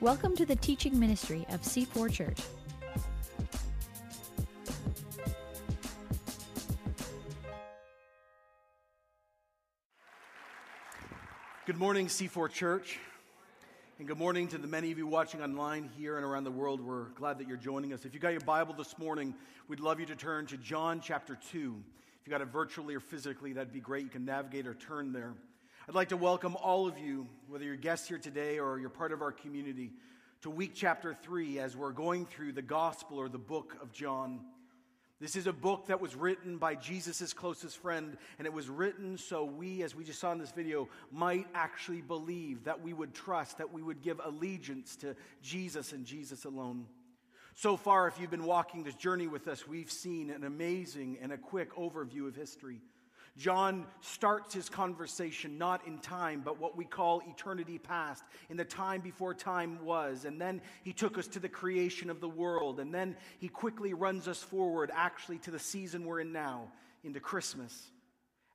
Welcome to the teaching ministry of C4 Church. Good morning, C4 Church. And good morning to the many of you watching online here and around the world. We're glad that you're joining us. If you got your Bible this morning, we'd love you to turn to John chapter 2. If you got it virtually or physically, that'd be great. You can navigate or turn there. I'd like to welcome all of you, whether you're guests here today or you're part of our community, to week chapter 3 as we're going through the gospel or the book of John. This is a book that was written by Jesus' closest friend, and it was written so we, as we just saw in this video, might actually believe, that we would trust, that we would give allegiance to Jesus and Jesus alone. So far, if you've been walking this journey with us, we've seen an amazing and a quick overview of history. John starts his conversation not in time, but what we call eternity past, in the time before time was. And then he took us to the creation of the world. And then he quickly runs us forward, actually, to the season we're in now, into Christmas.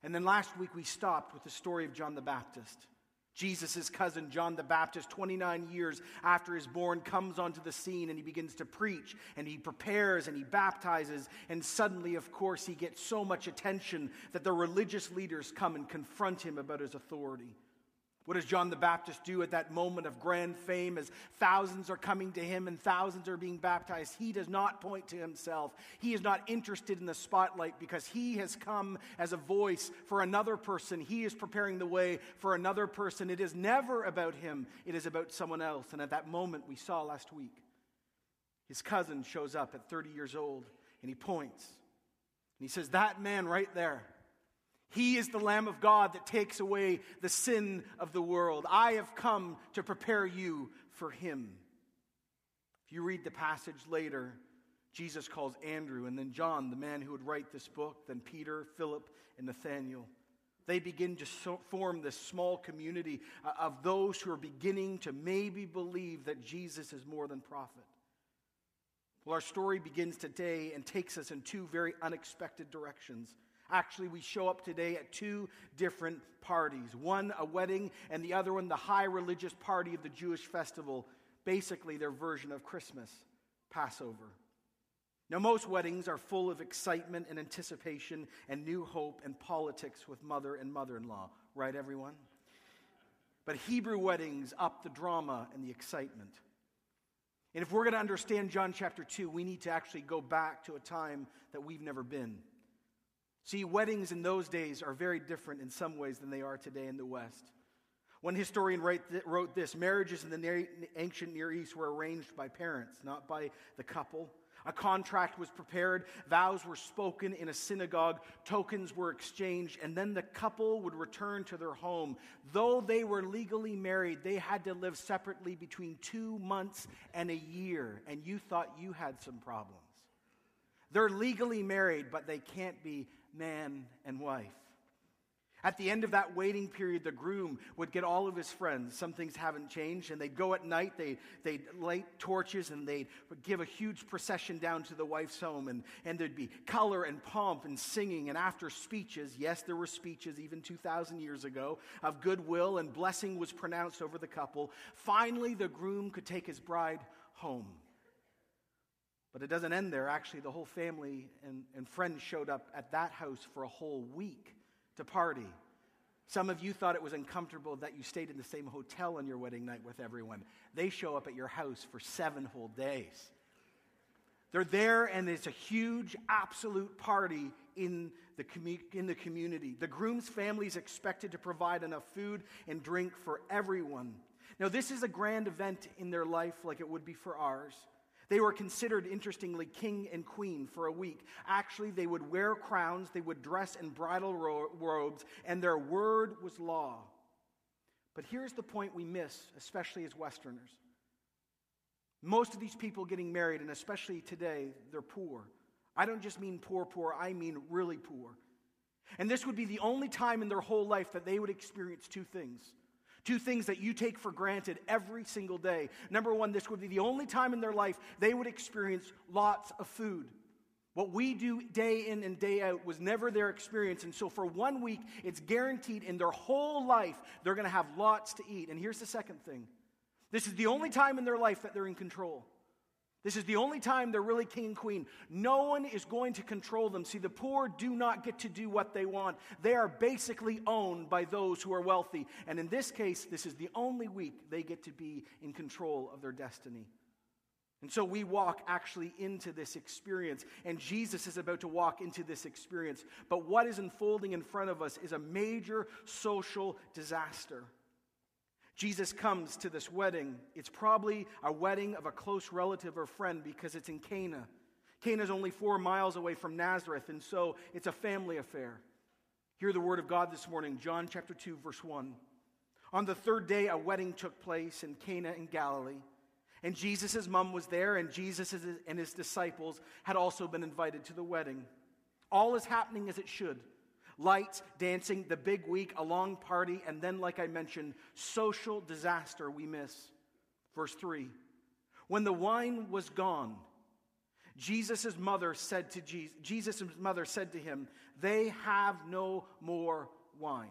And then last week we stopped with the story of John the Baptist. Jesus' cousin, John the Baptist, 29 years after he's born, comes onto the scene and he begins to preach and he prepares and he baptizes. And suddenly, of course, he gets so much attention that the religious leaders come and confront him about his authority. What does John the Baptist do at that moment of grand fame as thousands are coming to him and thousands are being baptized? He does not point to himself. He is not interested in the spotlight because he has come as a voice for another person. He is preparing the way for another person. It is never about him, it is about someone else. And at that moment, we saw last week, his cousin shows up at 30 years old and he points. And he says, That man right there he is the Lamb of God that takes away the sin of the world. I have come to prepare you for him. If you read the passage later, Jesus calls Andrew and then John, the man who would write this book, then Peter, Philip, and Nathaniel. They begin to so form this small community uh, of those who are beginning to maybe believe that Jesus is more than prophet. Well, our story begins today and takes us in two very unexpected directions. Actually, we show up today at two different parties one a wedding, and the other one the high religious party of the Jewish festival, basically their version of Christmas, Passover. Now, most weddings are full of excitement and anticipation and new hope and politics with mother and mother in law, right, everyone? But Hebrew weddings up the drama and the excitement. And if we're going to understand John chapter 2, we need to actually go back to a time that we've never been. See, weddings in those days are very different in some ways than they are today in the West. One historian wrote this marriages in the ancient Near East were arranged by parents, not by the couple. A contract was prepared, vows were spoken in a synagogue, tokens were exchanged, and then the couple would return to their home. Though they were legally married, they had to live separately between two months and a year, and you thought you had some problems. They're legally married, but they can't be man and wife. At the end of that waiting period, the groom would get all of his friends. Some things haven't changed. And they'd go at night, they, they'd light torches, and they'd give a huge procession down to the wife's home. And, and there'd be color and pomp and singing. And after speeches, yes, there were speeches even 2,000 years ago of goodwill, and blessing was pronounced over the couple. Finally, the groom could take his bride home. But it doesn't end there. Actually, the whole family and, and friends showed up at that house for a whole week to party. Some of you thought it was uncomfortable that you stayed in the same hotel on your wedding night with everyone. They show up at your house for seven whole days. They're there, and it's a huge, absolute party in the, commu- in the community. The groom's family is expected to provide enough food and drink for everyone. Now, this is a grand event in their life, like it would be for ours. They were considered, interestingly, king and queen for a week. Actually, they would wear crowns, they would dress in bridal ro- robes, and their word was law. But here's the point we miss, especially as Westerners. Most of these people getting married, and especially today, they're poor. I don't just mean poor, poor, I mean really poor. And this would be the only time in their whole life that they would experience two things Two things that you take for granted every single day. Number one, this would be the only time in their life they would experience lots of food. What we do day in and day out was never their experience. And so for one week, it's guaranteed in their whole life they're going to have lots to eat. And here's the second thing This is the only time in their life that they're in control. This is the only time they're really king and queen. No one is going to control them. See, the poor do not get to do what they want. They are basically owned by those who are wealthy. And in this case, this is the only week they get to be in control of their destiny. And so we walk actually into this experience, and Jesus is about to walk into this experience. But what is unfolding in front of us is a major social disaster. Jesus comes to this wedding. It's probably a wedding of a close relative or friend because it's in Cana. Cana is only four miles away from Nazareth, and so it's a family affair. Hear the word of God this morning, John chapter 2, verse 1. On the third day, a wedding took place in Cana in Galilee. And Jesus' mom was there, and Jesus and his disciples had also been invited to the wedding. All is happening as it should lights, dancing, the big week, a long party, and then, like I mentioned, social disaster we miss. Verse 3 When the wine was gone, Jesus' mother said to Jesus, Jesus' mother said to him, They have no more wine.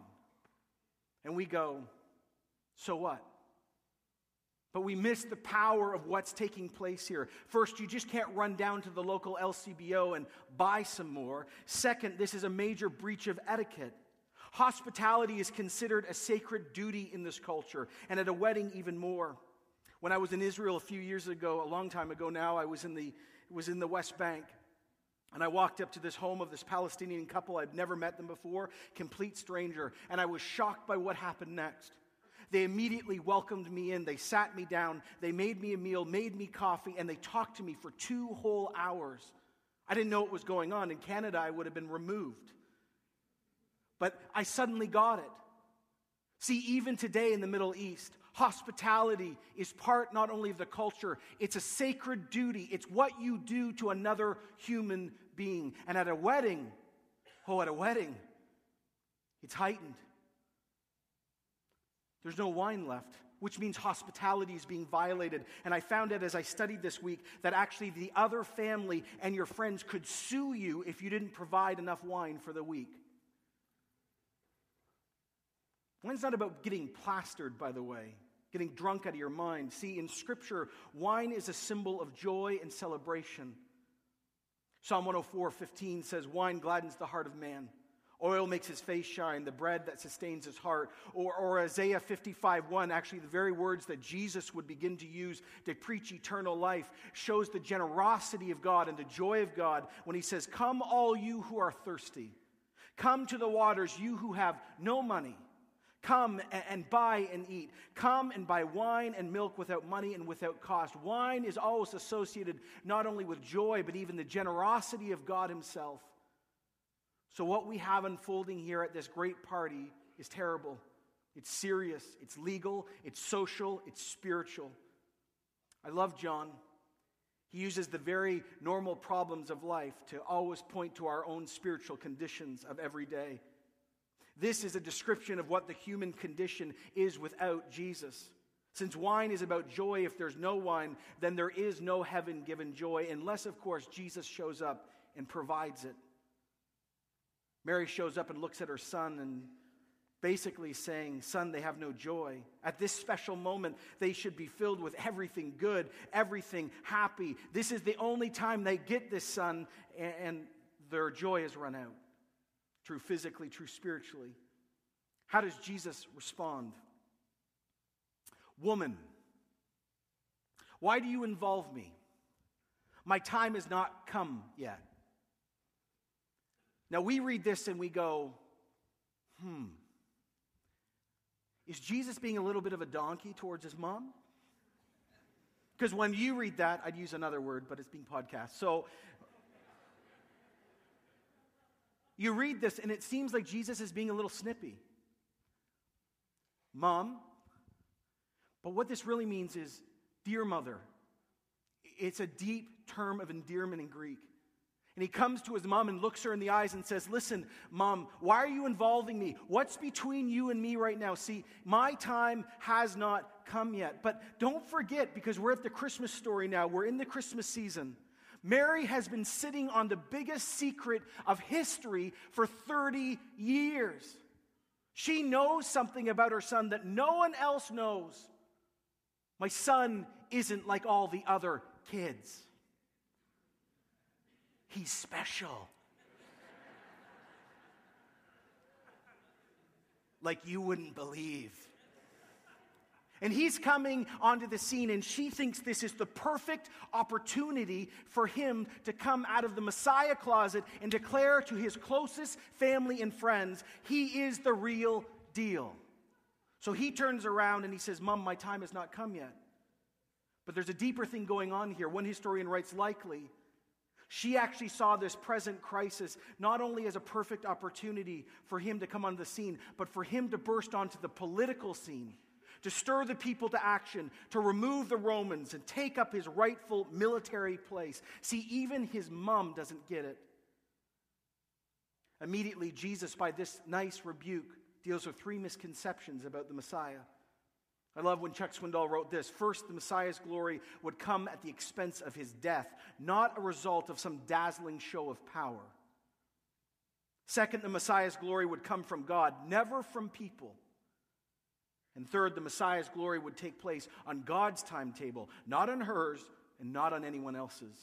And we go, So what? But we miss the power of what's taking place here. First, you just can't run down to the local LCBO and buy some more. Second, this is a major breach of etiquette. Hospitality is considered a sacred duty in this culture, and at a wedding, even more. When I was in Israel a few years ago, a long time ago now, I was in the, was in the West Bank. And I walked up to this home of this Palestinian couple. I'd never met them before, complete stranger. And I was shocked by what happened next. They immediately welcomed me in. They sat me down. They made me a meal, made me coffee, and they talked to me for two whole hours. I didn't know what was going on. In Canada, I would have been removed. But I suddenly got it. See, even today in the Middle East, hospitality is part not only of the culture, it's a sacred duty. It's what you do to another human being. And at a wedding, oh, at a wedding, it's heightened. There's no wine left, which means hospitality is being violated. And I found out as I studied this week that actually the other family and your friends could sue you if you didn't provide enough wine for the week. Wine's not about getting plastered, by the way, getting drunk out of your mind. See, in Scripture, wine is a symbol of joy and celebration. Psalm 104 15 says, Wine gladdens the heart of man. Oil makes his face shine, the bread that sustains his heart. Or, or Isaiah 55 1, actually, the very words that Jesus would begin to use to preach eternal life, shows the generosity of God and the joy of God when he says, Come, all you who are thirsty. Come to the waters, you who have no money. Come and buy and eat. Come and buy wine and milk without money and without cost. Wine is always associated not only with joy, but even the generosity of God Himself. So, what we have unfolding here at this great party is terrible. It's serious, it's legal, it's social, it's spiritual. I love John. He uses the very normal problems of life to always point to our own spiritual conditions of every day. This is a description of what the human condition is without Jesus. Since wine is about joy, if there's no wine, then there is no heaven given joy, unless, of course, Jesus shows up and provides it. Mary shows up and looks at her son and basically saying, Son, they have no joy. At this special moment, they should be filled with everything good, everything happy. This is the only time they get this son, and their joy has run out. True physically, true spiritually. How does Jesus respond? Woman, why do you involve me? My time has not come yet. Now we read this and we go, hmm, is Jesus being a little bit of a donkey towards his mom? Because when you read that, I'd use another word, but it's being podcast. So you read this and it seems like Jesus is being a little snippy. Mom, but what this really means is, dear mother, it's a deep term of endearment in Greek. And he comes to his mom and looks her in the eyes and says, Listen, mom, why are you involving me? What's between you and me right now? See, my time has not come yet. But don't forget, because we're at the Christmas story now, we're in the Christmas season. Mary has been sitting on the biggest secret of history for 30 years. She knows something about her son that no one else knows. My son isn't like all the other kids. He's special. like you wouldn't believe. And he's coming onto the scene, and she thinks this is the perfect opportunity for him to come out of the Messiah closet and declare to his closest family and friends, he is the real deal. So he turns around and he says, Mom, my time has not come yet. But there's a deeper thing going on here. One historian writes, likely, she actually saw this present crisis not only as a perfect opportunity for him to come on the scene, but for him to burst onto the political scene to stir the people to action, to remove the Romans and take up his rightful military place. See, even his mom doesn't get it. Immediately, Jesus, by this nice rebuke, deals with three misconceptions about the Messiah. I love when Chuck Swindoll wrote this First, the Messiah's glory would come at the expense of his death, not a result of some dazzling show of power. Second, the Messiah's glory would come from God, never from people. And third, the Messiah's glory would take place on God's timetable, not on hers and not on anyone else's.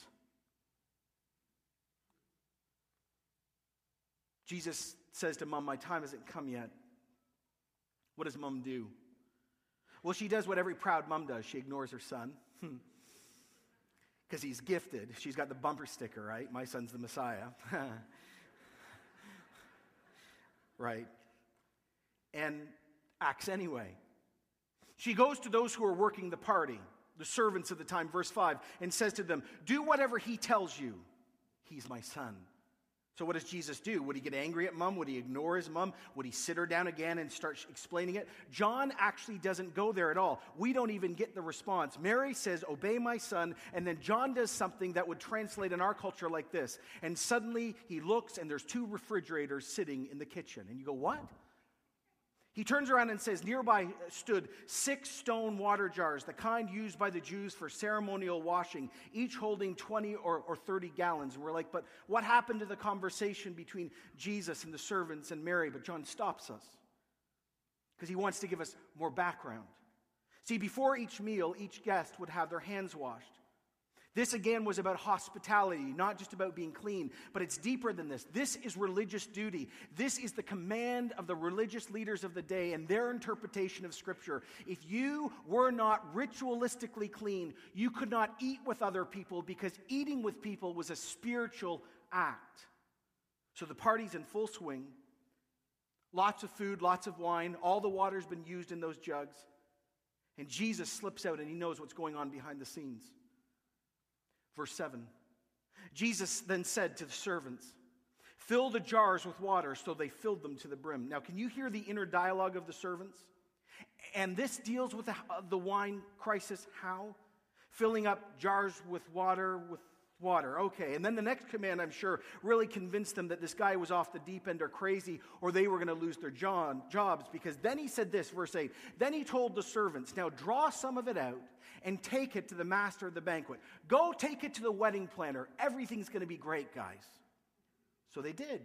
Jesus says to mom, My time hasn't come yet. What does mom do? Well, she does what every proud mom does she ignores her son. Hmm. Because he's gifted. She's got the bumper sticker, right? My son's the Messiah. right? And acts anyway. She goes to those who are working the party, the servants of the time, verse 5, and says to them, Do whatever he tells you. He's my son. So, what does Jesus do? Would he get angry at mom? Would he ignore his mom? Would he sit her down again and start explaining it? John actually doesn't go there at all. We don't even get the response. Mary says, Obey my son. And then John does something that would translate in our culture like this. And suddenly he looks, and there's two refrigerators sitting in the kitchen. And you go, What? He turns around and says, Nearby stood six stone water jars, the kind used by the Jews for ceremonial washing, each holding 20 or, or 30 gallons. And we're like, But what happened to the conversation between Jesus and the servants and Mary? But John stops us because he wants to give us more background. See, before each meal, each guest would have their hands washed. This again was about hospitality, not just about being clean, but it's deeper than this. This is religious duty. This is the command of the religious leaders of the day and their interpretation of Scripture. If you were not ritualistically clean, you could not eat with other people because eating with people was a spiritual act. So the party's in full swing. Lots of food, lots of wine, all the water's been used in those jugs. And Jesus slips out and he knows what's going on behind the scenes. Verse 7 Jesus then said to the servants, Fill the jars with water. So they filled them to the brim. Now, can you hear the inner dialogue of the servants? And this deals with the, uh, the wine crisis. How? Filling up jars with water with water. Okay. And then the next command, I'm sure, really convinced them that this guy was off the deep end or crazy or they were going to lose their jobs because then he said this, verse 8. Then he told the servants, Now draw some of it out and take it to the master of the banquet. Go take it to the wedding planner. Everything's going to be great, guys. So they did.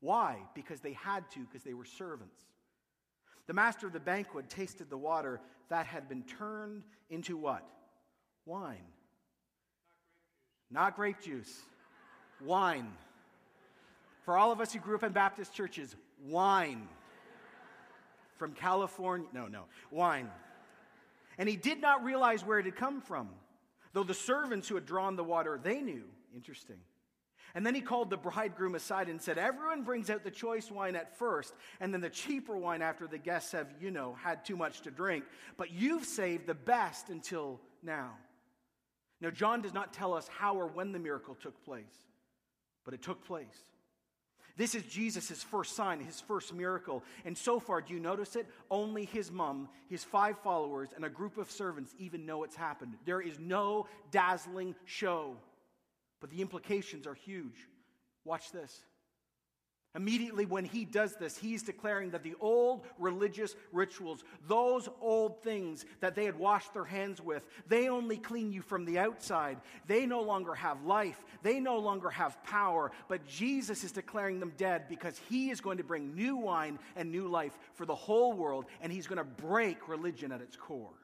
Why? Because they had to, because they were servants. The master of the banquet tasted the water that had been turned into what? Wine. Not grape juice. Wine. For all of us who grew up in Baptist churches, wine. From California, no, no, wine. And he did not realize where it had come from, though the servants who had drawn the water, they knew. Interesting. And then he called the bridegroom aside and said, Everyone brings out the choice wine at first, and then the cheaper wine after the guests have, you know, had too much to drink. But you've saved the best until now. Now, John does not tell us how or when the miracle took place, but it took place. This is Jesus' first sign, his first miracle. And so far, do you notice it? Only his mom, his five followers, and a group of servants even know it's happened. There is no dazzling show, but the implications are huge. Watch this. Immediately, when he does this, he's declaring that the old religious rituals, those old things that they had washed their hands with, they only clean you from the outside. They no longer have life, they no longer have power. But Jesus is declaring them dead because he is going to bring new wine and new life for the whole world, and he's going to break religion at its core.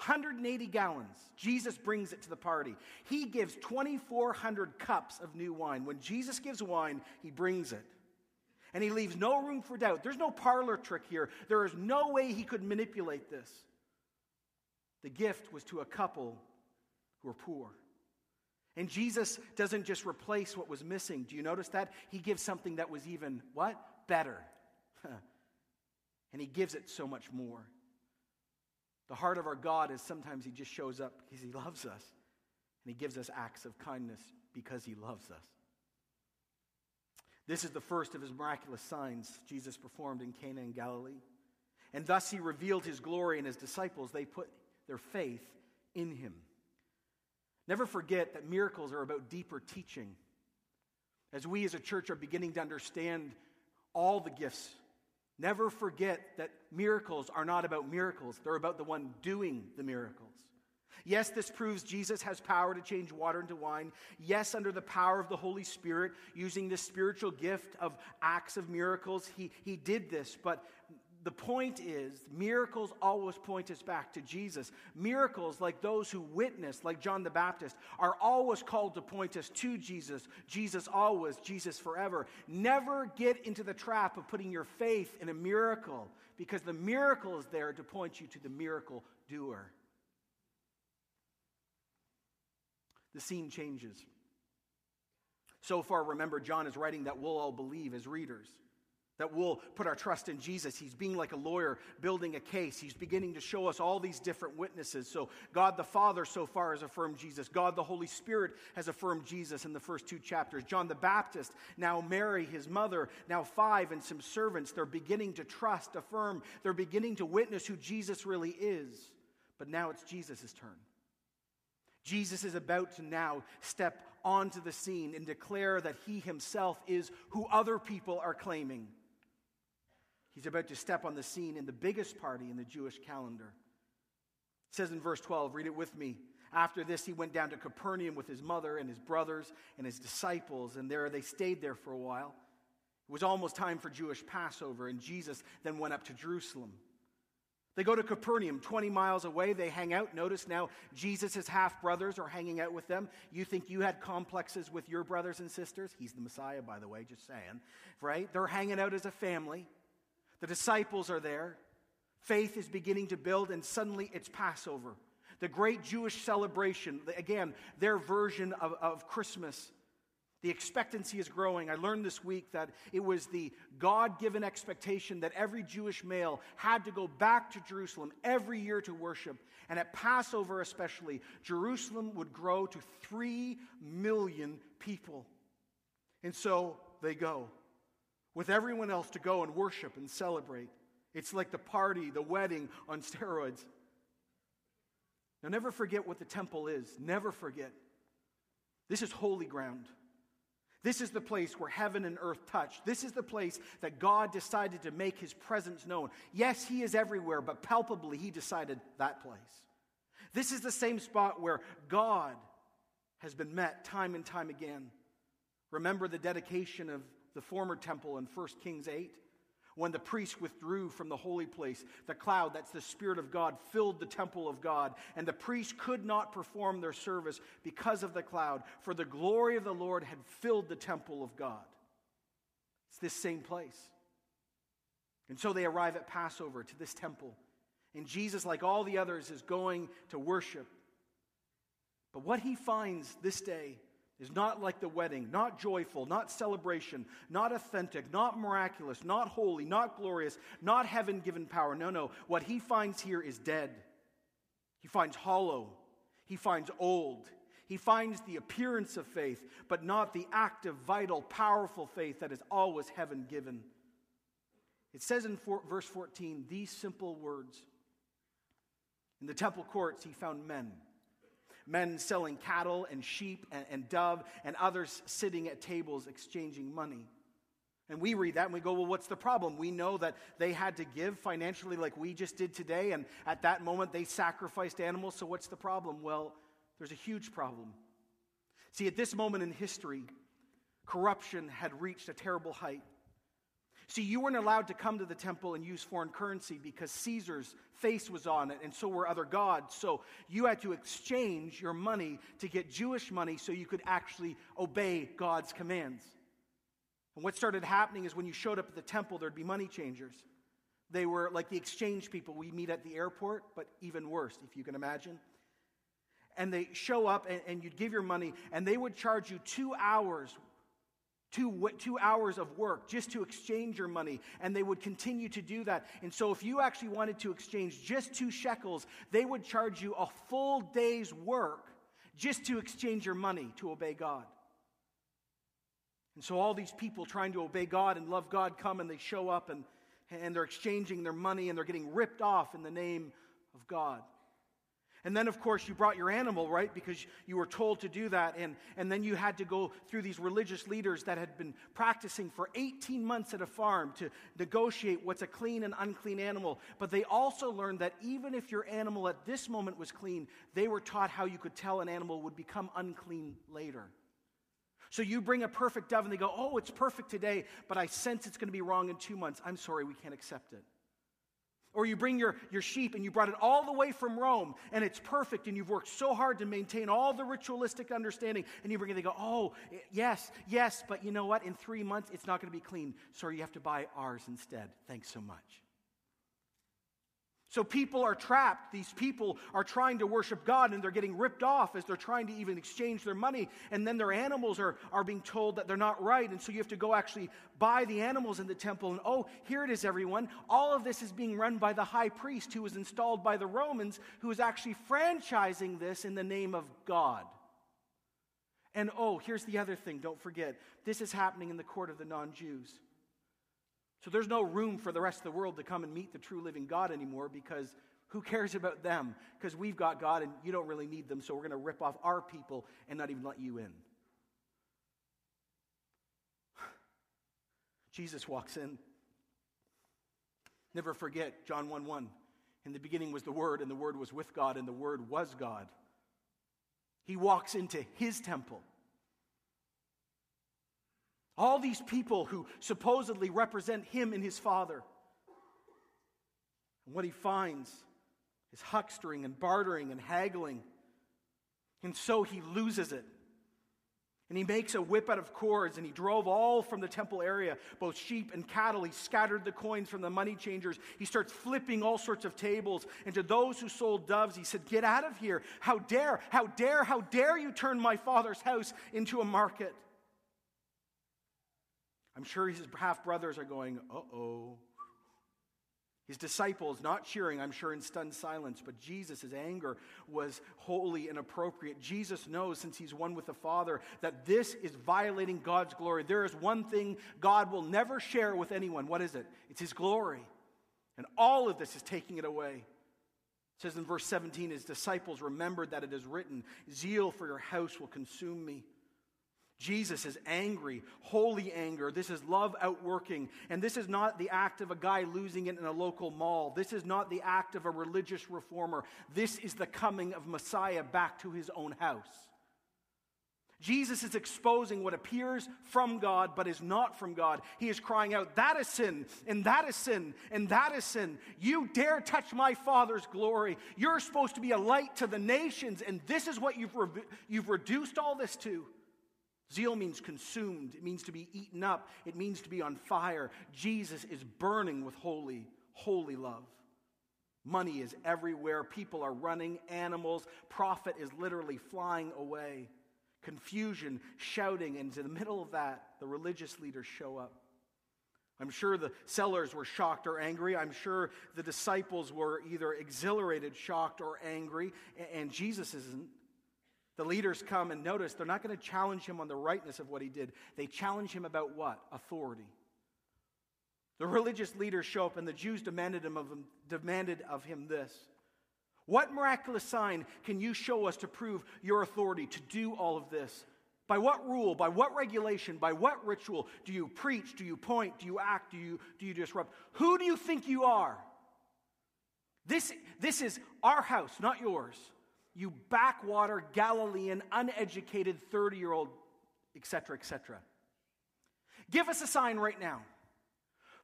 180 gallons. Jesus brings it to the party. He gives 2,400 cups of new wine. When Jesus gives wine, he brings it. And he leaves no room for doubt. There's no parlor trick here. There is no way he could manipulate this. The gift was to a couple who were poor. And Jesus doesn't just replace what was missing. Do you notice that? He gives something that was even what? Better. and he gives it so much more. The heart of our God is sometimes He just shows up because He loves us. And He gives us acts of kindness because He loves us. This is the first of His miraculous signs Jesus performed in Cana in Galilee. And thus He revealed His glory, and His disciples, they put their faith in Him. Never forget that miracles are about deeper teaching. As we as a church are beginning to understand all the gifts Never forget that miracles are not about miracles, they're about the one doing the miracles. Yes, this proves Jesus has power to change water into wine. Yes, under the power of the Holy Spirit, using this spiritual gift of acts of miracles, he, he did this. But the point is, miracles always point us back to Jesus. Miracles, like those who witnessed, like John the Baptist, are always called to point us to Jesus. Jesus always, Jesus forever. Never get into the trap of putting your faith in a miracle because the miracle is there to point you to the miracle doer. The scene changes. So far, remember, John is writing that we'll all believe as readers that we'll put our trust in Jesus. He's being like a lawyer building a case. He's beginning to show us all these different witnesses. So, God the Father so far has affirmed Jesus. God the Holy Spirit has affirmed Jesus in the first two chapters. John the Baptist, now Mary, his mother, now five, and some servants. They're beginning to trust, affirm. They're beginning to witness who Jesus really is. But now it's Jesus' turn. Jesus is about to now step onto the scene and declare that he himself is who other people are claiming. He's about to step on the scene in the biggest party in the Jewish calendar. It says in verse 12, read it with me. After this, he went down to Capernaum with his mother and his brothers and his disciples, and there they stayed there for a while. It was almost time for Jewish Passover, and Jesus then went up to Jerusalem. They go to Capernaum, 20 miles away. They hang out. Notice now Jesus' half brothers are hanging out with them. You think you had complexes with your brothers and sisters? He's the Messiah, by the way, just saying. Right? They're hanging out as a family. The disciples are there. Faith is beginning to build, and suddenly it's Passover. The great Jewish celebration, again, their version of, of Christmas. The expectancy is growing. I learned this week that it was the God given expectation that every Jewish male had to go back to Jerusalem every year to worship. And at Passover, especially, Jerusalem would grow to three million people. And so they go with everyone else to go and worship and celebrate. It's like the party, the wedding on steroids. Now, never forget what the temple is. Never forget. This is holy ground. This is the place where heaven and earth touch. This is the place that God decided to make his presence known. Yes, he is everywhere, but palpably, he decided that place. This is the same spot where God has been met time and time again. Remember the dedication of the former temple in 1 Kings 8. When the priests withdrew from the holy place, the cloud, that's the Spirit of God, filled the temple of God, and the priests could not perform their service because of the cloud, for the glory of the Lord had filled the temple of God. It's this same place. And so they arrive at Passover to this temple. And Jesus, like all the others, is going to worship. But what he finds this day is not like the wedding, not joyful, not celebration, not authentic, not miraculous, not holy, not glorious, not heaven given power. No, no. What he finds here is dead. He finds hollow. He finds old. He finds the appearance of faith, but not the active, vital, powerful faith that is always heaven given. It says in four, verse 14 these simple words In the temple courts, he found men men selling cattle and sheep and, and dove, and others sitting at tables exchanging money. And we read that and we go, well, what's the problem? We know that they had to give financially like we just did today, and at that moment they sacrificed animals, so what's the problem? Well, there's a huge problem. See, at this moment in history, corruption had reached a terrible height. See, you weren't allowed to come to the temple and use foreign currency because Caesar's face was on it, and so were other gods. So you had to exchange your money to get Jewish money so you could actually obey God's commands. And what started happening is when you showed up at the temple, there'd be money changers. They were like the exchange people we meet at the airport, but even worse, if you can imagine. And they show up, and, and you'd give your money, and they would charge you two hours two, two hours of work just to exchange your money, and they would continue to do that. And so, if you actually wanted to exchange just two shekels, they would charge you a full day's work just to exchange your money to obey God. And so, all these people trying to obey God and love God come and they show up and, and they're exchanging their money and they're getting ripped off in the name of God. And then, of course, you brought your animal, right? Because you were told to do that. And, and then you had to go through these religious leaders that had been practicing for 18 months at a farm to negotiate what's a clean and unclean animal. But they also learned that even if your animal at this moment was clean, they were taught how you could tell an animal would become unclean later. So you bring a perfect dove and they go, Oh, it's perfect today, but I sense it's going to be wrong in two months. I'm sorry, we can't accept it. Or you bring your, your sheep and you brought it all the way from Rome and it's perfect and you've worked so hard to maintain all the ritualistic understanding and you bring it, they go, oh, yes, yes, but you know what? In three months, it's not going to be clean. So you have to buy ours instead. Thanks so much. So people are trapped. These people are trying to worship God and they're getting ripped off as they're trying to even exchange their money. And then their animals are, are being told that they're not right. And so you have to go actually buy the animals in the temple. And oh, here it is, everyone. All of this is being run by the high priest who was installed by the Romans, who is actually franchising this in the name of God. And oh, here's the other thing don't forget this is happening in the court of the non Jews. So there's no room for the rest of the world to come and meet the true living God anymore because who cares about them? Because we've got God and you don't really need them, so we're going to rip off our people and not even let you in. Jesus walks in. Never forget John 1 1. In the beginning was the Word, and the Word was with God, and the Word was God. He walks into his temple. All these people who supposedly represent him and his father. And what he finds is huckstering and bartering and haggling. And so he loses it. And he makes a whip out of cords, and he drove all from the temple area, both sheep and cattle. He scattered the coins from the money changers. He starts flipping all sorts of tables. And to those who sold doves, he said, Get out of here. How dare, how dare, how dare you turn my father's house into a market? I'm sure his half brothers are going, uh oh. His disciples not cheering, I'm sure, in stunned silence, but Jesus' anger was wholly inappropriate. Jesus knows, since he's one with the Father, that this is violating God's glory. There is one thing God will never share with anyone. What is it? It's his glory. And all of this is taking it away. It says in verse 17, his disciples remembered that it is written, Zeal for your house will consume me. Jesus is angry, holy anger. This is love outworking. And this is not the act of a guy losing it in a local mall. This is not the act of a religious reformer. This is the coming of Messiah back to his own house. Jesus is exposing what appears from God but is not from God. He is crying out, That is sin, and that is sin, and that is sin. You dare touch my Father's glory. You're supposed to be a light to the nations, and this is what you've, re- you've reduced all this to. Zeal means consumed, it means to be eaten up, it means to be on fire. Jesus is burning with holy, holy love. Money is everywhere. People are running, animals. Profit is literally flying away. Confusion, shouting, and in the middle of that, the religious leaders show up. I'm sure the sellers were shocked or angry. I'm sure the disciples were either exhilarated, shocked, or angry. And Jesus isn't. The leaders come and notice they're not going to challenge him on the rightness of what he did. They challenge him about what? Authority. The religious leaders show up and the Jews demanded, him of him, demanded of him this What miraculous sign can you show us to prove your authority to do all of this? By what rule, by what regulation, by what ritual do you preach? Do you point? Do you act? Do you, do you disrupt? Who do you think you are? This, this is our house, not yours you backwater Galilean, uneducated 30 year old, etc., etc. Give us a sign right now.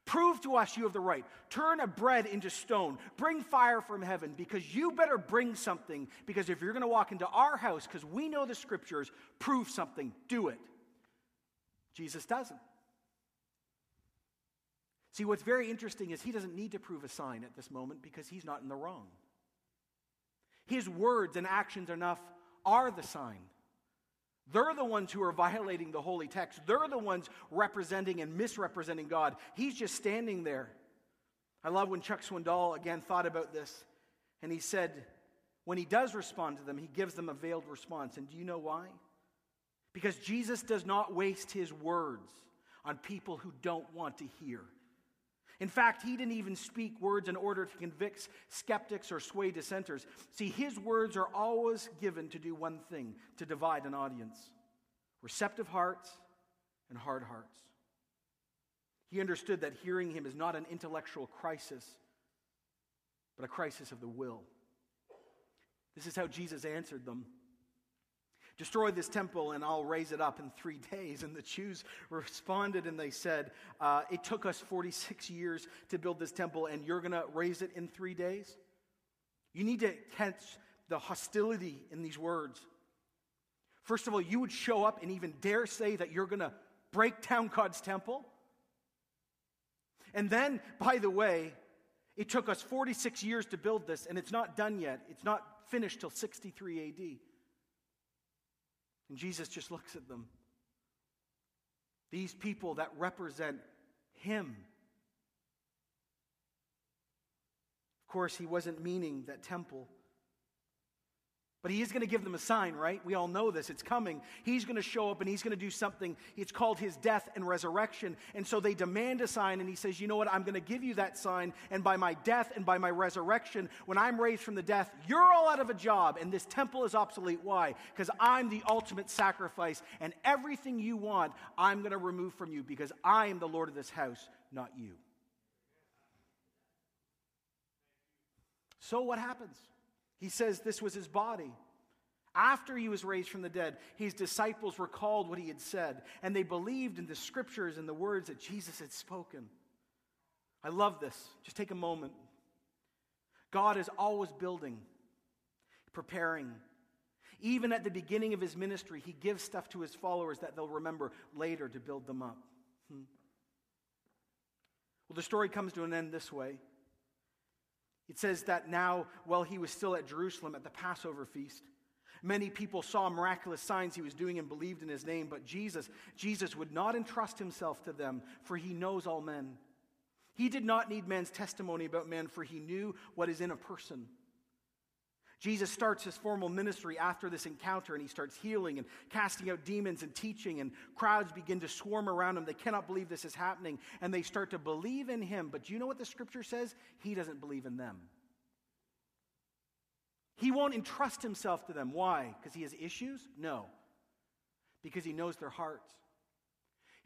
Prove to us you have the right. Turn a bread into stone. Bring fire from heaven because you better bring something. Because if you're going to walk into our house, because we know the scriptures, prove something. Do it. Jesus doesn't. See, what's very interesting is he doesn't need to prove a sign at this moment because he's not in the wrong. His words and actions enough are the sign. They're the ones who are violating the holy text. They're the ones representing and misrepresenting God. He's just standing there. I love when Chuck Swindoll again thought about this, and he said, when he does respond to them, he gives them a veiled response. And do you know why? Because Jesus does not waste his words on people who don't want to hear. In fact, he didn't even speak words in order to convict skeptics or sway dissenters. See, his words are always given to do one thing to divide an audience receptive hearts and hard hearts. He understood that hearing him is not an intellectual crisis, but a crisis of the will. This is how Jesus answered them. Destroy this temple and I'll raise it up in three days. And the Jews responded and they said, uh, It took us 46 years to build this temple and you're going to raise it in three days? You need to catch the hostility in these words. First of all, you would show up and even dare say that you're going to break down God's temple. And then, by the way, it took us 46 years to build this, and it's not done yet. It's not finished till 63 AD. And Jesus just looks at them. These people that represent Him. Of course, He wasn't meaning that temple. But he is going to give them a sign, right? We all know this. It's coming. He's going to show up and he's going to do something. It's called his death and resurrection. And so they demand a sign, and he says, You know what? I'm going to give you that sign. And by my death and by my resurrection, when I'm raised from the death, you're all out of a job, and this temple is obsolete. Why? Because I'm the ultimate sacrifice, and everything you want, I'm going to remove from you because I am the Lord of this house, not you. So what happens? He says this was his body. After he was raised from the dead, his disciples recalled what he had said, and they believed in the scriptures and the words that Jesus had spoken. I love this. Just take a moment. God is always building, preparing. Even at the beginning of his ministry, he gives stuff to his followers that they'll remember later to build them up. Hmm. Well, the story comes to an end this way. It says that now, while he was still at Jerusalem at the Passover feast, many people saw miraculous signs he was doing and believed in his name, but Jesus, Jesus would not entrust himself to them, for he knows all men. He did not need man's testimony about men, for he knew what is in a person. Jesus starts his formal ministry after this encounter and he starts healing and casting out demons and teaching, and crowds begin to swarm around him. They cannot believe this is happening and they start to believe in him. But do you know what the scripture says? He doesn't believe in them. He won't entrust himself to them. Why? Because he has issues? No. Because he knows their hearts.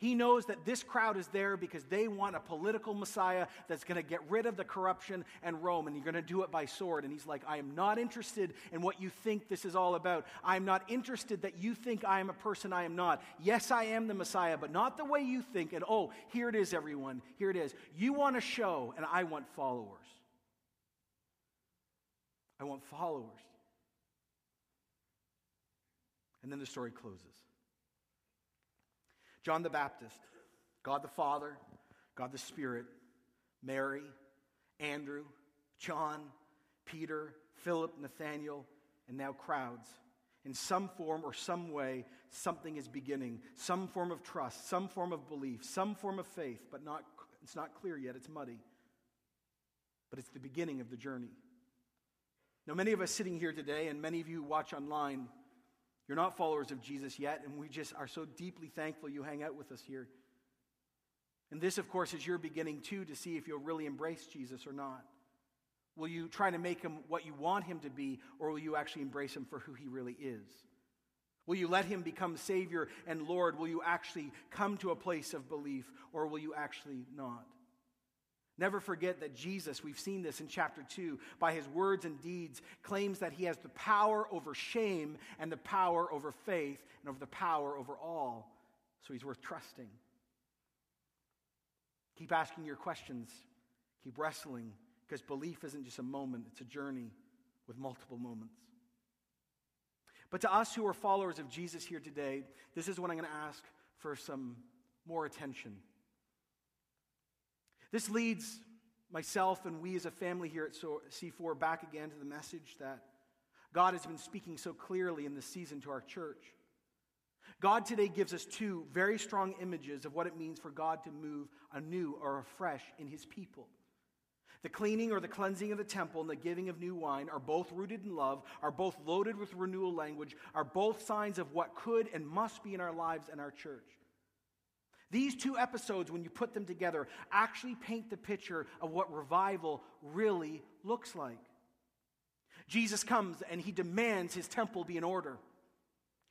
He knows that this crowd is there because they want a political Messiah that's going to get rid of the corruption and Rome, and you're going to do it by sword. And he's like, I am not interested in what you think this is all about. I'm not interested that you think I am a person I am not. Yes, I am the Messiah, but not the way you think. And oh, here it is, everyone. Here it is. You want a show, and I want followers. I want followers. And then the story closes. John the Baptist, God the Father, God the Spirit, Mary, Andrew, John, Peter, Philip, Nathaniel, and now crowds. In some form or some way, something is beginning. Some form of trust, some form of belief, some form of faith, but not, it's not clear yet. It's muddy. But it's the beginning of the journey. Now, many of us sitting here today, and many of you watch online, you're not followers of Jesus yet, and we just are so deeply thankful you hang out with us here. And this, of course, is your beginning too to see if you'll really embrace Jesus or not. Will you try to make him what you want him to be, or will you actually embrace him for who he really is? Will you let him become Savior and Lord? Will you actually come to a place of belief, or will you actually not? Never forget that Jesus, we've seen this in chapter 2, by his words and deeds, claims that he has the power over shame and the power over faith and over the power over all. So he's worth trusting. Keep asking your questions. Keep wrestling, because belief isn't just a moment, it's a journey with multiple moments. But to us who are followers of Jesus here today, this is what I'm going to ask for some more attention. This leads myself and we as a family here at C4 back again to the message that God has been speaking so clearly in this season to our church. God today gives us two very strong images of what it means for God to move anew or afresh in his people. The cleaning or the cleansing of the temple and the giving of new wine are both rooted in love, are both loaded with renewal language, are both signs of what could and must be in our lives and our church. These two episodes, when you put them together, actually paint the picture of what revival really looks like. Jesus comes and he demands his temple be in order.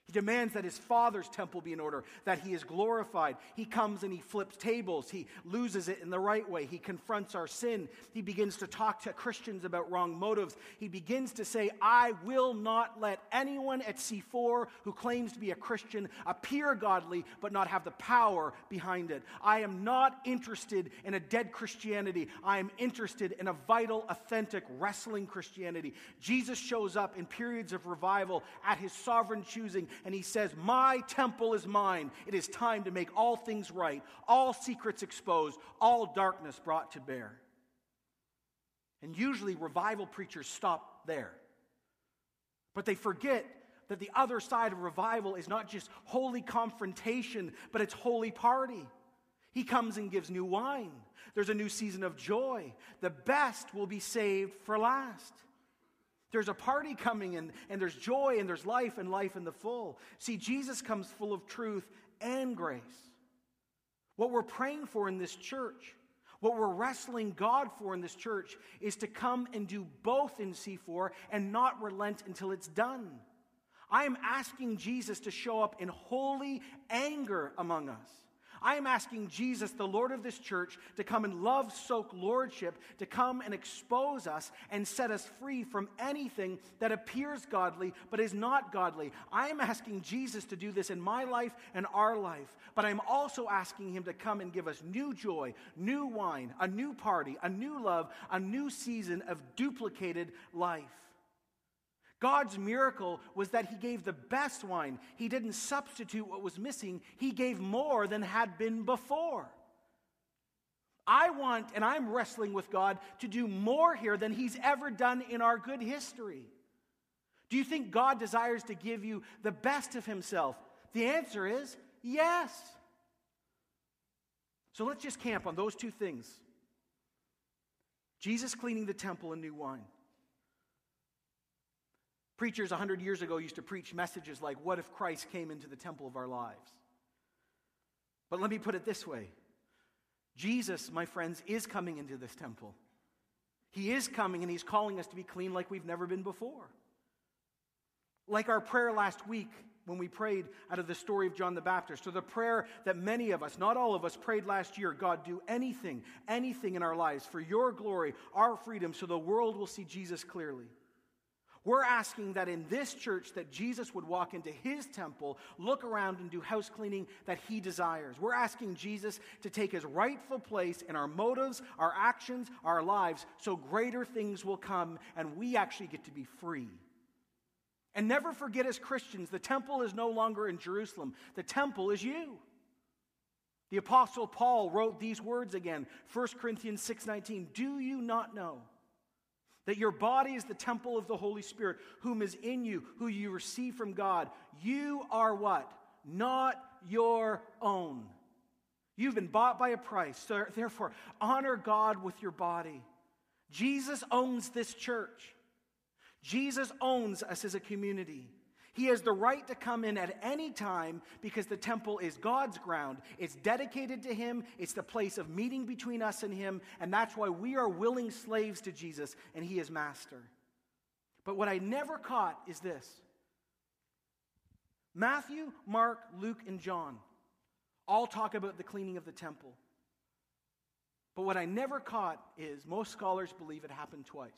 He demands that his father's temple be in order, that he is glorified. He comes and he flips tables. He loses it in the right way. He confronts our sin. He begins to talk to Christians about wrong motives. He begins to say, I will not let anyone at C4 who claims to be a Christian appear godly but not have the power behind it. I am not interested in a dead Christianity. I am interested in a vital, authentic, wrestling Christianity. Jesus shows up in periods of revival at his sovereign choosing and he says, My temple is mine. It is time to make all things right, all secrets exposed, all darkness brought to bear. And usually, revival preachers stop there. But they forget that the other side of revival is not just holy confrontation, but it's holy party. He comes and gives new wine. There's a new season of joy. The best will be saved for last. There's a party coming, and, and there's joy, and there's life, and life in the full. See, Jesus comes full of truth and grace. What we're praying for in this church, what we're wrestling God for in this church, is to come and do both in C4 and not relent until it's done. I am asking Jesus to show up in holy anger among us. I am asking Jesus, the Lord of this church, to come in love soaked lordship, to come and expose us and set us free from anything that appears godly but is not godly. I am asking Jesus to do this in my life and our life, but I'm also asking him to come and give us new joy, new wine, a new party, a new love, a new season of duplicated life. God's miracle was that He gave the best wine. He didn't substitute what was missing, He gave more than had been before. I want, and I'm wrestling with God, to do more here than He's ever done in our good history. Do you think God desires to give you the best of Himself? The answer is yes. So let's just camp on those two things Jesus cleaning the temple and new wine. Preachers 100 years ago used to preach messages like, What if Christ came into the temple of our lives? But let me put it this way Jesus, my friends, is coming into this temple. He is coming and He's calling us to be clean like we've never been before. Like our prayer last week when we prayed out of the story of John the Baptist, or the prayer that many of us, not all of us, prayed last year God, do anything, anything in our lives for your glory, our freedom, so the world will see Jesus clearly. We're asking that in this church that Jesus would walk into his temple, look around and do house cleaning that he desires. We're asking Jesus to take his rightful place in our motives, our actions, our lives so greater things will come and we actually get to be free. And never forget as Christians, the temple is no longer in Jerusalem. The temple is you. The apostle Paul wrote these words again, 1 Corinthians 6:19, "Do you not know that your body is the temple of the Holy Spirit, whom is in you, who you receive from God. You are what? Not your own. You've been bought by a price. So therefore, honor God with your body. Jesus owns this church. Jesus owns us as a community. He has the right to come in at any time because the temple is God's ground. It's dedicated to Him, it's the place of meeting between us and Him, and that's why we are willing slaves to Jesus and He is master. But what I never caught is this Matthew, Mark, Luke, and John all talk about the cleaning of the temple. But what I never caught is most scholars believe it happened twice.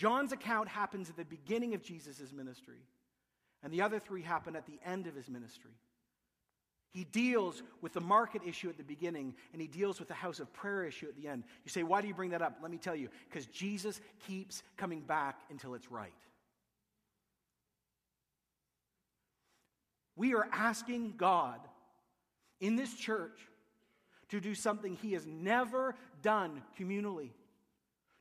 John's account happens at the beginning of Jesus' ministry, and the other three happen at the end of his ministry. He deals with the market issue at the beginning, and he deals with the house of prayer issue at the end. You say, Why do you bring that up? Let me tell you, because Jesus keeps coming back until it's right. We are asking God in this church to do something he has never done communally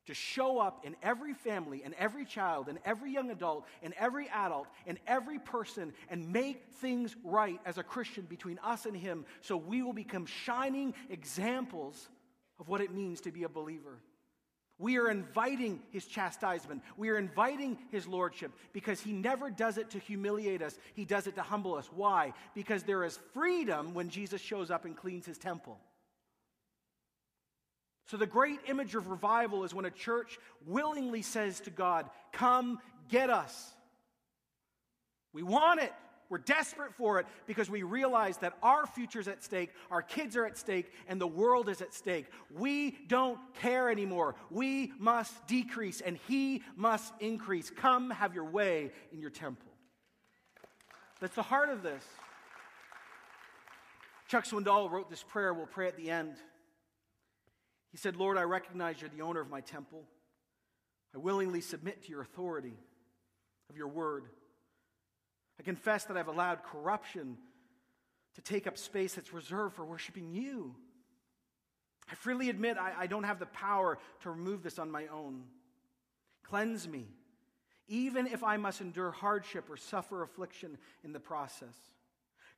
to show up in every family and every child and every young adult and every adult and every person and make things right as a Christian between us and Him so we will become shining examples of what it means to be a believer. We are inviting His chastisement. We are inviting His lordship because He never does it to humiliate us, He does it to humble us. Why? Because there is freedom when Jesus shows up and cleans His temple. So, the great image of revival is when a church willingly says to God, Come get us. We want it. We're desperate for it because we realize that our future's at stake, our kids are at stake, and the world is at stake. We don't care anymore. We must decrease, and He must increase. Come have your way in your temple. That's the heart of this. Chuck Swindoll wrote this prayer. We'll pray at the end. He said, Lord, I recognize you're the owner of my temple. I willingly submit to your authority of your word. I confess that I've allowed corruption to take up space that's reserved for worshiping you. I freely admit I, I don't have the power to remove this on my own. Cleanse me, even if I must endure hardship or suffer affliction in the process.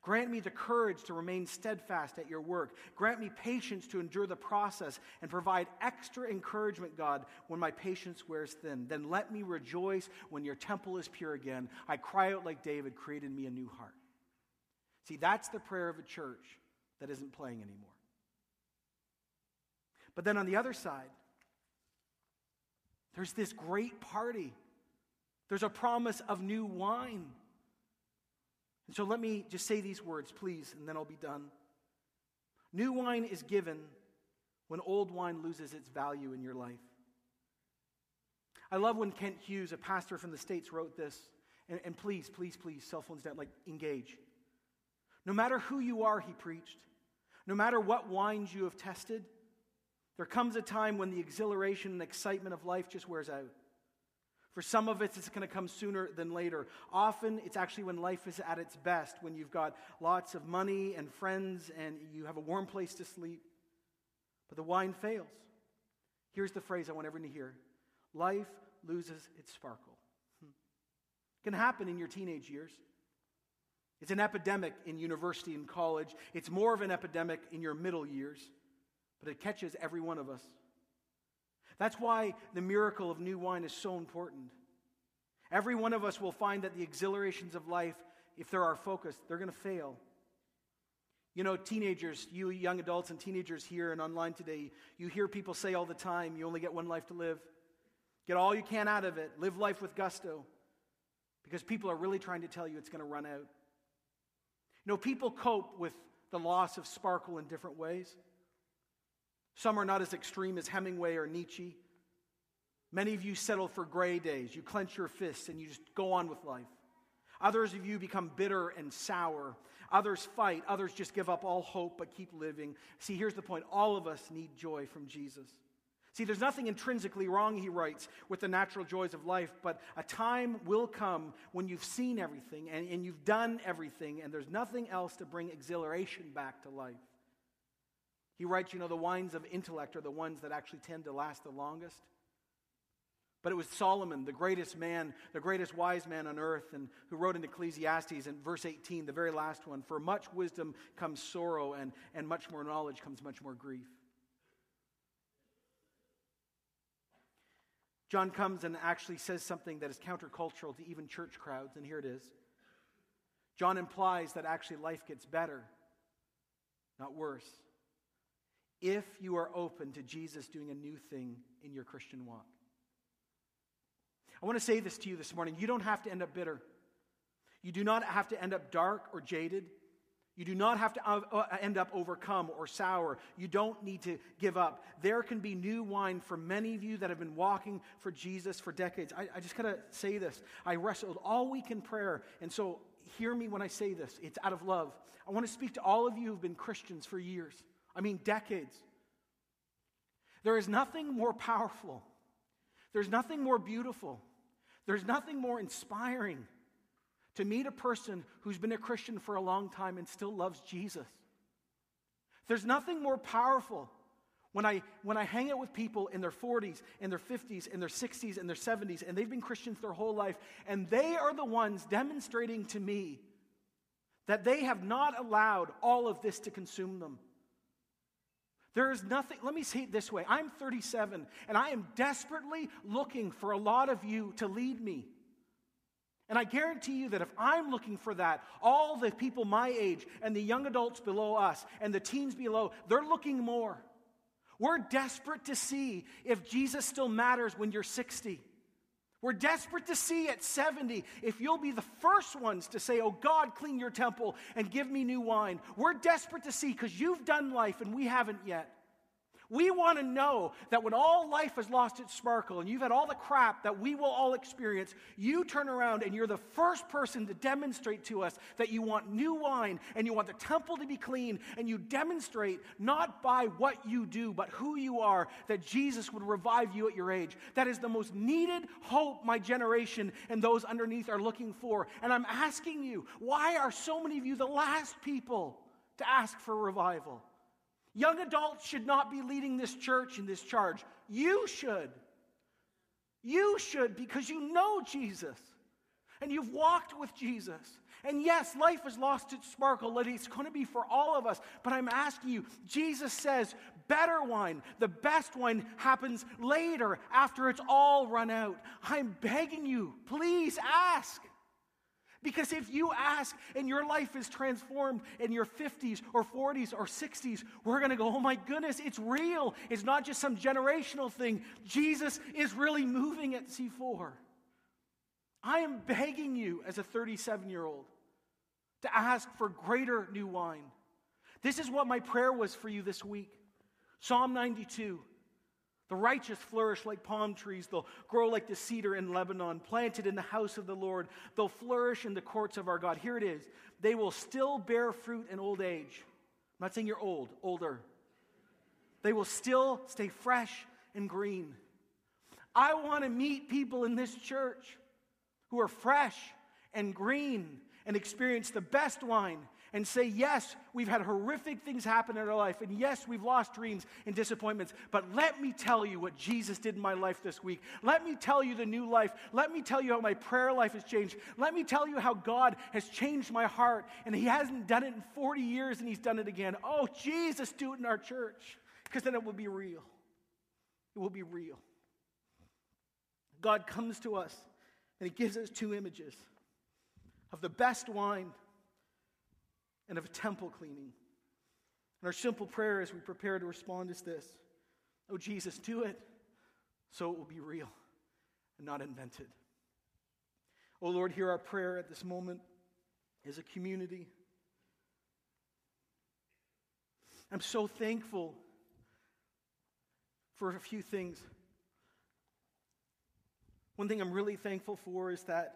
Grant me the courage to remain steadfast at your work. Grant me patience to endure the process and provide extra encouragement, God, when my patience wears thin. Then let me rejoice when your temple is pure again. I cry out like David, create in me a new heart. See, that's the prayer of a church that isn't playing anymore. But then on the other side, there's this great party. There's a promise of new wine. And so let me just say these words, please, and then I'll be done. New wine is given when old wine loses its value in your life. I love when Kent Hughes, a pastor from the States, wrote this. And, and please, please, please, cell phones down, like engage. No matter who you are, he preached, no matter what wines you have tested, there comes a time when the exhilaration and excitement of life just wears out. For some of us, it's going to come sooner than later. Often, it's actually when life is at its best, when you've got lots of money and friends and you have a warm place to sleep. But the wine fails. Here's the phrase I want everyone to hear life loses its sparkle. Hmm. It can happen in your teenage years. It's an epidemic in university and college. It's more of an epidemic in your middle years, but it catches every one of us. That's why the miracle of new wine is so important. Every one of us will find that the exhilarations of life, if they're our focus, they're going to fail. You know, teenagers, you young adults and teenagers here and online today, you hear people say all the time, you only get one life to live. Get all you can out of it. Live life with gusto. Because people are really trying to tell you it's going to run out. You know, people cope with the loss of sparkle in different ways. Some are not as extreme as Hemingway or Nietzsche. Many of you settle for gray days. You clench your fists and you just go on with life. Others of you become bitter and sour. Others fight. Others just give up all hope but keep living. See, here's the point all of us need joy from Jesus. See, there's nothing intrinsically wrong, he writes, with the natural joys of life, but a time will come when you've seen everything and, and you've done everything, and there's nothing else to bring exhilaration back to life. He writes, you know, the wines of intellect are the ones that actually tend to last the longest. But it was Solomon, the greatest man, the greatest wise man on earth, and who wrote in Ecclesiastes in verse 18, the very last one, for much wisdom comes sorrow, and, and much more knowledge comes much more grief. John comes and actually says something that is countercultural to even church crowds, and here it is. John implies that actually life gets better, not worse if you are open to Jesus doing a new thing in your Christian walk. I want to say this to you this morning. You don't have to end up bitter. You do not have to end up dark or jaded. You do not have to uh, uh, end up overcome or sour. You don't need to give up. There can be new wine for many of you that have been walking for Jesus for decades. I, I just got to say this. I wrestled all week in prayer. And so hear me when I say this. It's out of love. I want to speak to all of you who've been Christians for years. I mean, decades. There is nothing more powerful, there's nothing more beautiful, there's nothing more inspiring to meet a person who's been a Christian for a long time and still loves Jesus. There's nothing more powerful when I, when I hang out with people in their 40s, in their 50s, in their 60s, in their 70s, and they've been Christians their whole life, and they are the ones demonstrating to me that they have not allowed all of this to consume them. There is nothing, let me say it this way I'm 37, and I am desperately looking for a lot of you to lead me. And I guarantee you that if I'm looking for that, all the people my age and the young adults below us and the teens below, they're looking more. We're desperate to see if Jesus still matters when you're 60. We're desperate to see at 70 if you'll be the first ones to say, Oh God, clean your temple and give me new wine. We're desperate to see because you've done life and we haven't yet. We want to know that when all life has lost its sparkle and you've had all the crap that we will all experience, you turn around and you're the first person to demonstrate to us that you want new wine and you want the temple to be clean and you demonstrate not by what you do, but who you are, that Jesus would revive you at your age. That is the most needed hope my generation and those underneath are looking for. And I'm asking you, why are so many of you the last people to ask for revival? Young adults should not be leading this church in this charge. You should. You should because you know Jesus and you've walked with Jesus. And yes, life has lost its sparkle. It's going to be for all of us. But I'm asking you, Jesus says, better wine, the best wine happens later after it's all run out. I'm begging you, please ask. Because if you ask and your life is transformed in your 50s or 40s or 60s, we're going to go, oh my goodness, it's real. It's not just some generational thing. Jesus is really moving at C4. I am begging you as a 37 year old to ask for greater new wine. This is what my prayer was for you this week Psalm 92. The righteous flourish like palm trees. They'll grow like the cedar in Lebanon, planted in the house of the Lord. They'll flourish in the courts of our God. Here it is. They will still bear fruit in old age. I'm not saying you're old, older. They will still stay fresh and green. I want to meet people in this church who are fresh and green and experience the best wine and say, yes, we've had horrific things happen in our life, and yes, we've lost dreams and disappointments, but let me tell you what Jesus did in my life this week. Let me tell you the new life. Let me tell you how my prayer life has changed. Let me tell you how God has changed my heart, and He hasn't done it in 40 years, and He's done it again. Oh, Jesus, do it in our church, because then it will be real. It will be real. God comes to us, and He gives us two images of the best wine and of temple cleaning. And our simple prayer as we prepare to respond is this Oh, Jesus, do it so it will be real and not invented. Oh, Lord, hear our prayer at this moment as a community. I'm so thankful for a few things. One thing I'm really thankful for is that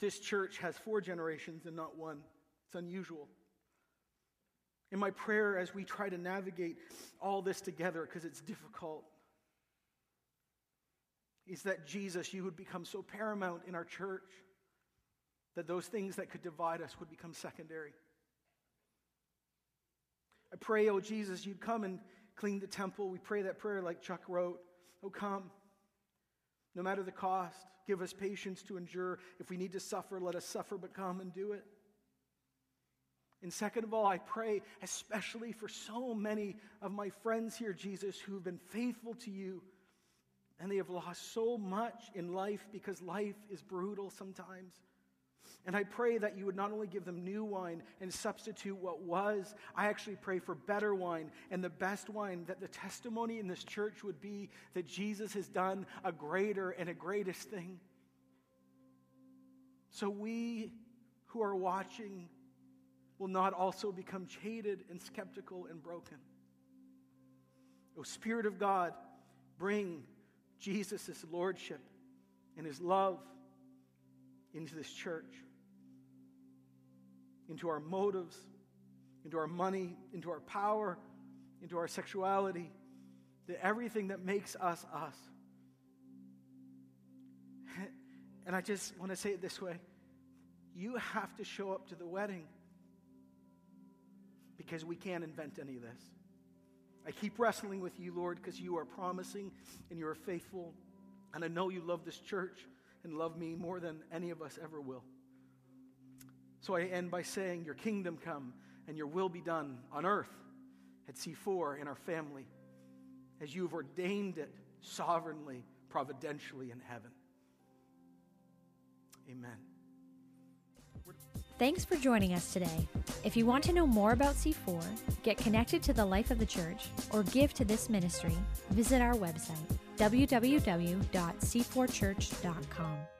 this church has four generations and not one. It's unusual. In my prayer, as we try to navigate all this together, because it's difficult, is that Jesus, you would become so paramount in our church that those things that could divide us would become secondary. I pray, oh Jesus, you'd come and clean the temple. We pray that prayer like Chuck wrote. Oh, come. No matter the cost, give us patience to endure. If we need to suffer, let us suffer, but come and do it. And second of all, I pray especially for so many of my friends here, Jesus, who have been faithful to you and they have lost so much in life because life is brutal sometimes. And I pray that you would not only give them new wine and substitute what was, I actually pray for better wine and the best wine, that the testimony in this church would be that Jesus has done a greater and a greatest thing. So we who are watching, will not also become jaded and skeptical and broken. O Spirit of God, bring Jesus' lordship and his love into this church. into our motives, into our money, into our power, into our sexuality, to everything that makes us us. And I just want to say it this way you have to show up to the wedding because we can't invent any of this. I keep wrestling with you, Lord, because you are promising and you are faithful. And I know you love this church and love me more than any of us ever will. So I end by saying, Your kingdom come and your will be done on earth at C4 in our family as you have ordained it sovereignly, providentially in heaven. Amen. Thanks for joining us today. If you want to know more about C4, get connected to the life of the church, or give to this ministry, visit our website, www.c4church.com.